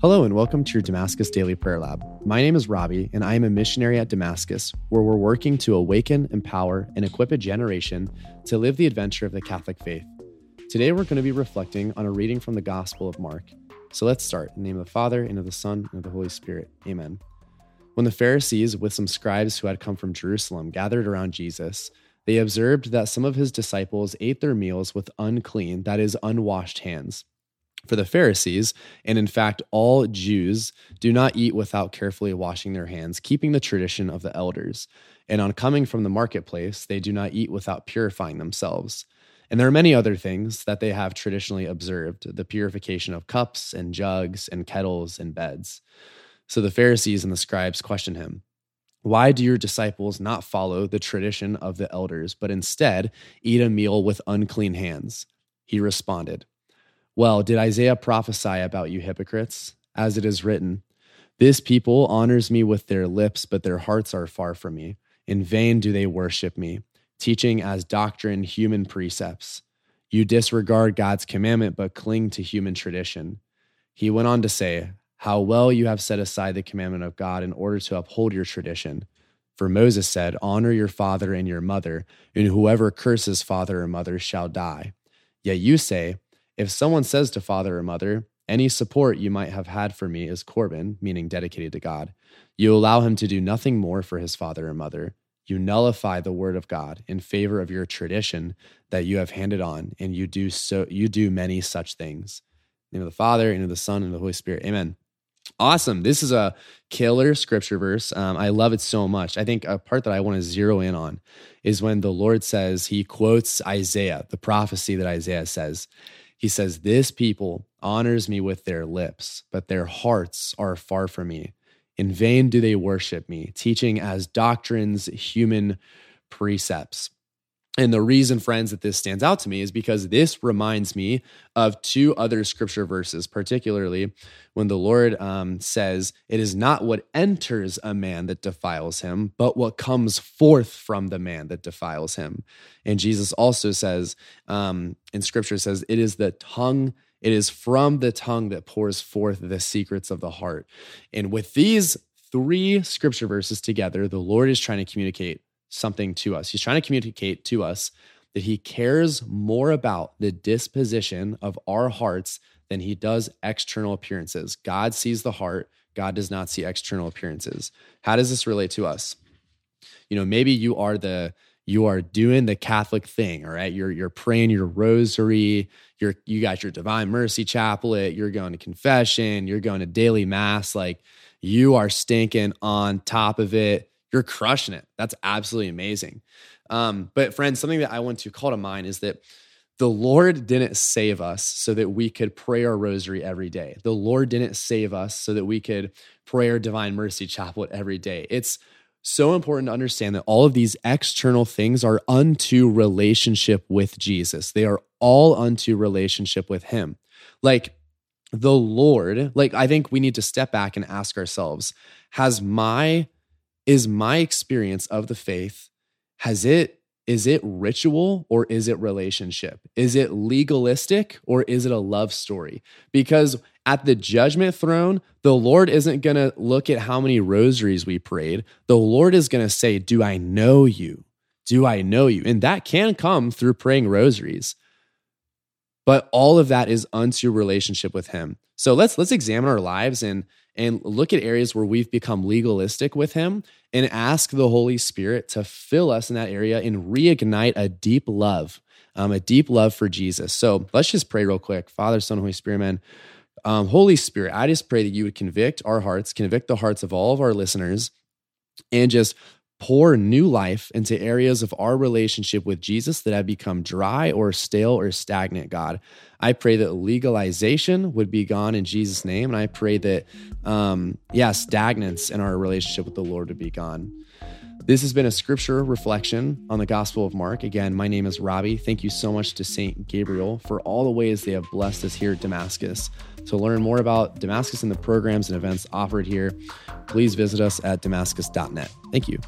Hello, and welcome to your Damascus Daily Prayer Lab. My name is Robbie, and I am a missionary at Damascus, where we're working to awaken, empower, and equip a generation to live the adventure of the Catholic faith. Today, we're going to be reflecting on a reading from the Gospel of Mark. So let's start. In the name of the Father, and of the Son, and of the Holy Spirit. Amen. When the Pharisees, with some scribes who had come from Jerusalem, gathered around Jesus, they observed that some of his disciples ate their meals with unclean, that is, unwashed hands. For the Pharisees, and in fact all Jews, do not eat without carefully washing their hands, keeping the tradition of the elders. And on coming from the marketplace, they do not eat without purifying themselves. And there are many other things that they have traditionally observed the purification of cups and jugs and kettles and beds. So the Pharisees and the scribes question him Why do your disciples not follow the tradition of the elders, but instead eat a meal with unclean hands? He responded, well, did Isaiah prophesy about you hypocrites? As it is written, This people honors me with their lips, but their hearts are far from me. In vain do they worship me, teaching as doctrine human precepts. You disregard God's commandment, but cling to human tradition. He went on to say, How well you have set aside the commandment of God in order to uphold your tradition. For Moses said, Honor your father and your mother, and whoever curses father or mother shall die. Yet you say, if someone says to father or mother, any support you might have had for me is Corban, meaning dedicated to God, you allow him to do nothing more for his father or mother. You nullify the word of God in favor of your tradition that you have handed on, and you do so you do many such things. In the name of the Father, and of the Son, and of the Holy Spirit. Amen. Awesome. This is a killer scripture verse. Um, I love it so much. I think a part that I want to zero in on is when the Lord says, He quotes Isaiah, the prophecy that Isaiah says. He says, This people honors me with their lips, but their hearts are far from me. In vain do they worship me, teaching as doctrines human precepts. And the reason, friends, that this stands out to me is because this reminds me of two other scripture verses, particularly when the Lord um, says, It is not what enters a man that defiles him, but what comes forth from the man that defiles him. And Jesus also says, um, in scripture, says, It is the tongue. It is from the tongue that pours forth the secrets of the heart. And with these three scripture verses together, the Lord is trying to communicate something to us. He's trying to communicate to us that he cares more about the disposition of our hearts than he does external appearances. God sees the heart, God does not see external appearances. How does this relate to us? You know, maybe you are the you are doing the Catholic thing, all right? You're you're praying your rosary, you're you got your divine mercy chaplet, you're going to confession, you're going to daily mass, like you are stinking on top of it you're crushing it. That's absolutely amazing. Um, but friends, something that I want to call to mind is that the Lord didn't save us so that we could pray our rosary every day. The Lord didn't save us so that we could pray our divine mercy chaplet every day. It's so important to understand that all of these external things are unto relationship with Jesus. They are all unto relationship with Him. Like the Lord, like I think we need to step back and ask ourselves, has my is my experience of the faith has it is it ritual or is it relationship? Is it legalistic or is it a love story? Because at the judgment throne the lord isn't going to look at how many rosaries we prayed. The lord is going to say do i know you? Do i know you? And that can come through praying rosaries. But all of that is unto relationship with him. So let's let's examine our lives and and look at areas where we've become legalistic with Him and ask the Holy Spirit to fill us in that area and reignite a deep love, um, a deep love for Jesus. So let's just pray real quick. Father, Son, Holy Spirit, man. Um, Holy Spirit, I just pray that you would convict our hearts, convict the hearts of all of our listeners, and just pour new life into areas of our relationship with Jesus that have become dry or stale or stagnant, God. I pray that legalization would be gone in Jesus' name. And I pray that, um, yeah, stagnance in our relationship with the Lord would be gone. This has been a scripture reflection on the Gospel of Mark. Again, my name is Robbie. Thank you so much to St. Gabriel for all the ways they have blessed us here at Damascus. To learn more about Damascus and the programs and events offered here, please visit us at damascus.net. Thank you.